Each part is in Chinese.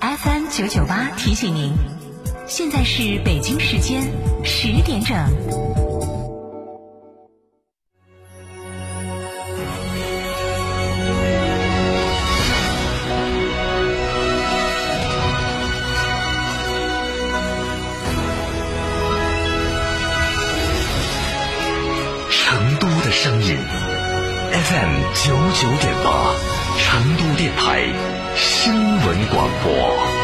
FM 九九八提醒您，现在是北京时间十点整。FM 九九点八，成都电台新闻广播。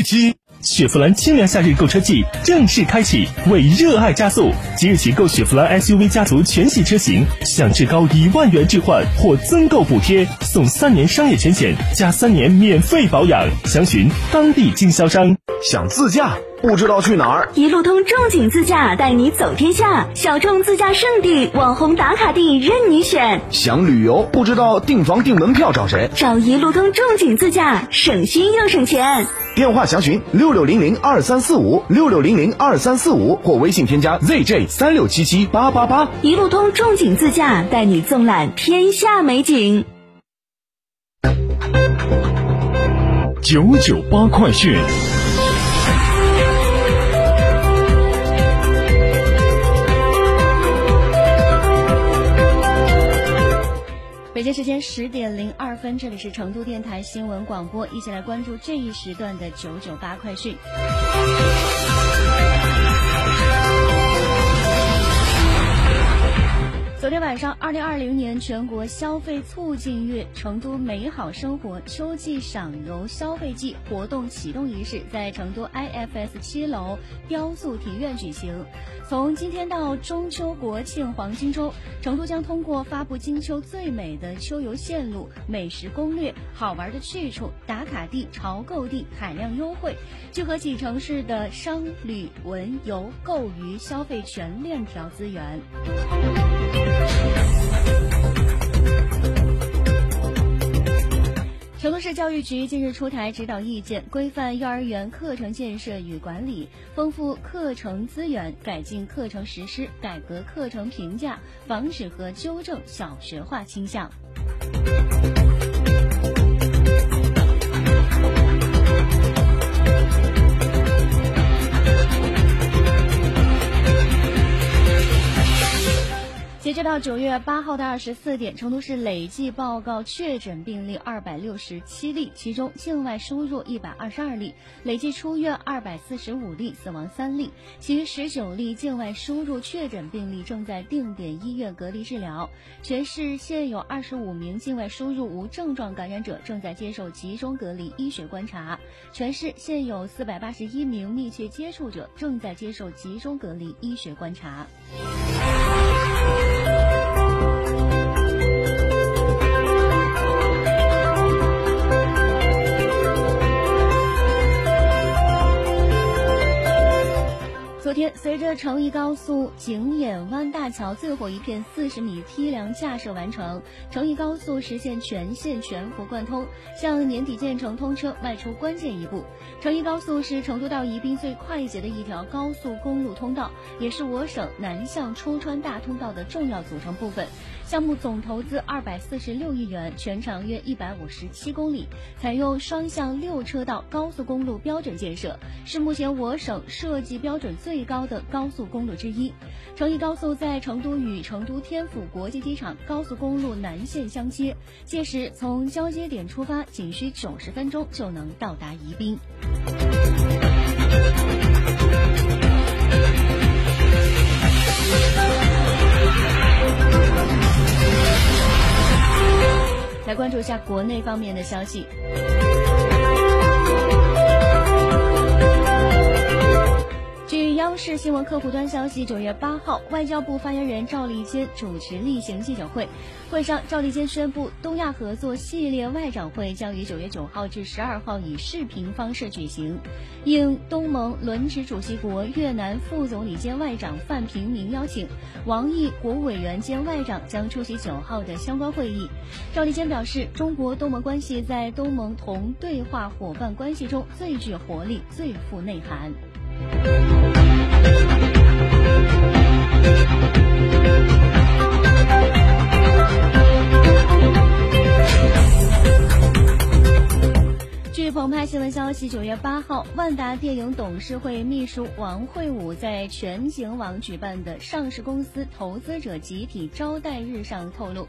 之，雪佛兰清凉夏日购车季正式开启，为热爱加速！即日起购雪佛兰 SUV 家族全系车型，享至高一万元置换或增购补贴，送三年商业全险加三年免费保养。详询当地经销商。想自驾？不知道去哪儿？一路通众景自驾带你走天下，小众自驾圣地、网红打卡地任你选。想旅游？不知道订房订门票找谁？找一路通众景自驾，省心又省钱。电话详询六六零零二三四五六六零零二三四五或微信添加 zj 三六七七八八八。一路通众景自驾带你纵览天下美景。九九八快讯。时间十点零二分，这里是成都电台新闻广播，一起来关注这一时段的九九八快讯。晚上，二零二零年全国消费促进月成都美好生活秋季赏游消费季活动启动仪式在成都 IFS 七楼雕塑庭院举行。从今天到中秋国庆黄金周，成都将通过发布金秋最美的秋游线路、美食攻略、好玩的去处、打卡地、潮购地、海量优惠，聚合起城市的商旅文游购娱消费全链条资源。教育局近日出台指导意见，规范幼儿园课程建设与管理，丰富课程资源，改进课程实施，改革课程评价，防止和纠正小学化倾向。截止到九月八号的二十四点，成都市累计报告确诊病例二百六十七例，其中境外输入一百二十二例，累计出院二百四十五例，死亡三例。其余十九例境外输入确诊病例正在定点医院隔离治疗。全市现有二十五名境外输入无症状感染者正在接受集中隔离医学观察。全市现有四百八十一名密切接触者正在接受集中隔离医学观察。随着成渝高速景眼湾大桥最后一片四十米梯梁架设完成，成渝高速实现全线全幅贯通，向年底建成通车迈出关键一步。成渝高速是成都到宜宾最快捷的一条高速公路通道，也是我省南向出川大通道的重要组成部分。项目总投资二百四十六亿元，全长约一百五十七公里，采用双向六车道高速公路标准建设，是目前我省设计标准最。最高的高速公路之一，成渝高速在成都与成都天府国际机场高速公路南线相接，届时从交接点出发，仅需九十分钟就能到达宜宾。来关注一下国内方面的消息。据央视新闻客户端消息，九月八号，外交部发言人赵立坚主持例行记者会。会上，赵立坚宣布，东亚合作系列外长会将于九月九号至十二号以视频方式举行。应东盟轮值主席国越南副总理兼外长范平明邀请，王毅国务委员兼外长将出席九号的相关会议。赵立坚表示，中国东盟关系在东盟同对话伙伴关系中最具活力、最富内涵。据澎湃新闻消息，九月八号，万达电影董事会秘书王慧武在全景网举办的上市公司投资者集体招待日上透露。《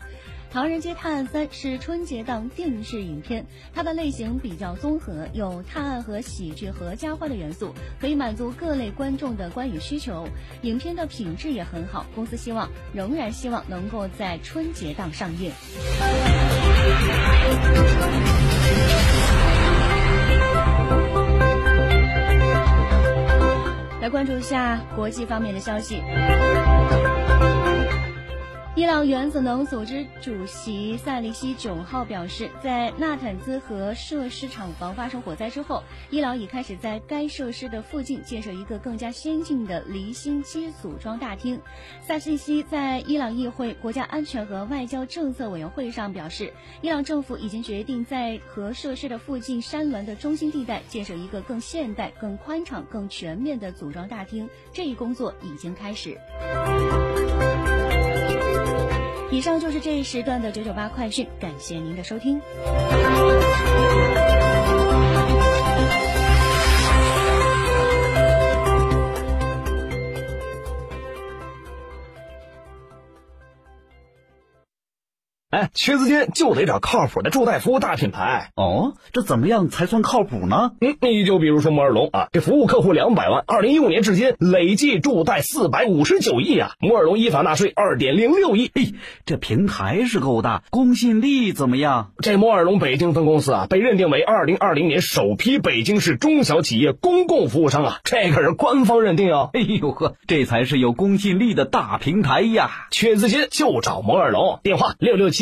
唐人街探案三》是春节档电视影片，它的类型比较综合，有探案和喜剧合家欢的元素，可以满足各类观众的观影需求。影片的品质也很好，公司希望仍然希望能够在春节档上映。来关注一下国际方面的消息。伊朗原子能组织主席萨利希九号表示，在纳坦兹核设施厂房发生火灾之后，伊朗已开始在该设施的附近建设一个更加先进的离心机组装大厅。萨利希在伊朗议会国家安全和外交政策委员会上表示，伊朗政府已经决定在核设施的附近山峦的中心地带建设一个更现代、更宽敞、更全面的组装大厅，这一工作已经开始。以上就是这一时段的九九八快讯，感谢您的收听。哎，缺资金就得找靠谱的助贷服务大品牌哦。这怎么样才算靠谱呢？嗯，你就比如说摩尔龙啊，这服务客户两百万，二零一五年至今累计助贷四百五十九亿啊，摩尔龙依法纳税二点零六亿。嘿，这平台是够大，公信力怎么样？这摩尔龙北京分公司啊，被认定为二零二零年首批北京市中小企业公共服务商啊，这可是官方认定哦。哎呦呵，这才是有公信力的大平台呀！缺资金就找摩尔龙，电话六六七。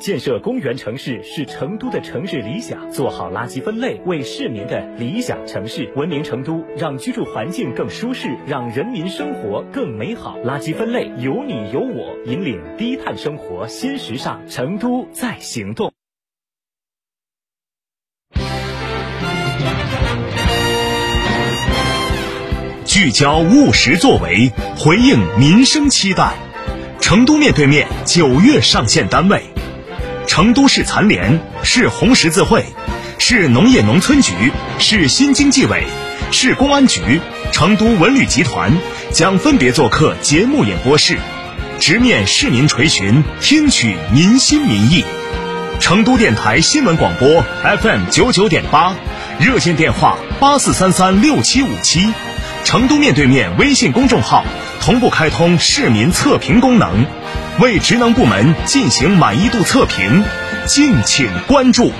建设公园城市是成都的城市理想，做好垃圾分类，为市民的理想城市文明成都，让居住环境更舒适，让人民生活更美好。垃圾分类有你有我，引领低碳生活新时尚，成都在行动。聚焦务实作为，回应民生期待。成都面对面九月上线单位。成都市残联、市红十字会、市农业农村局、市新经济委、市公安局、成都文旅集团将分别做客节目演播室，直面市民垂询，听取民心民意。成都电台新闻广播 FM 九九点八，热线电话八四三三六七五七，成都面对面微信公众号同步开通市民测评功能。为职能部门进行满意度测评，敬请关注。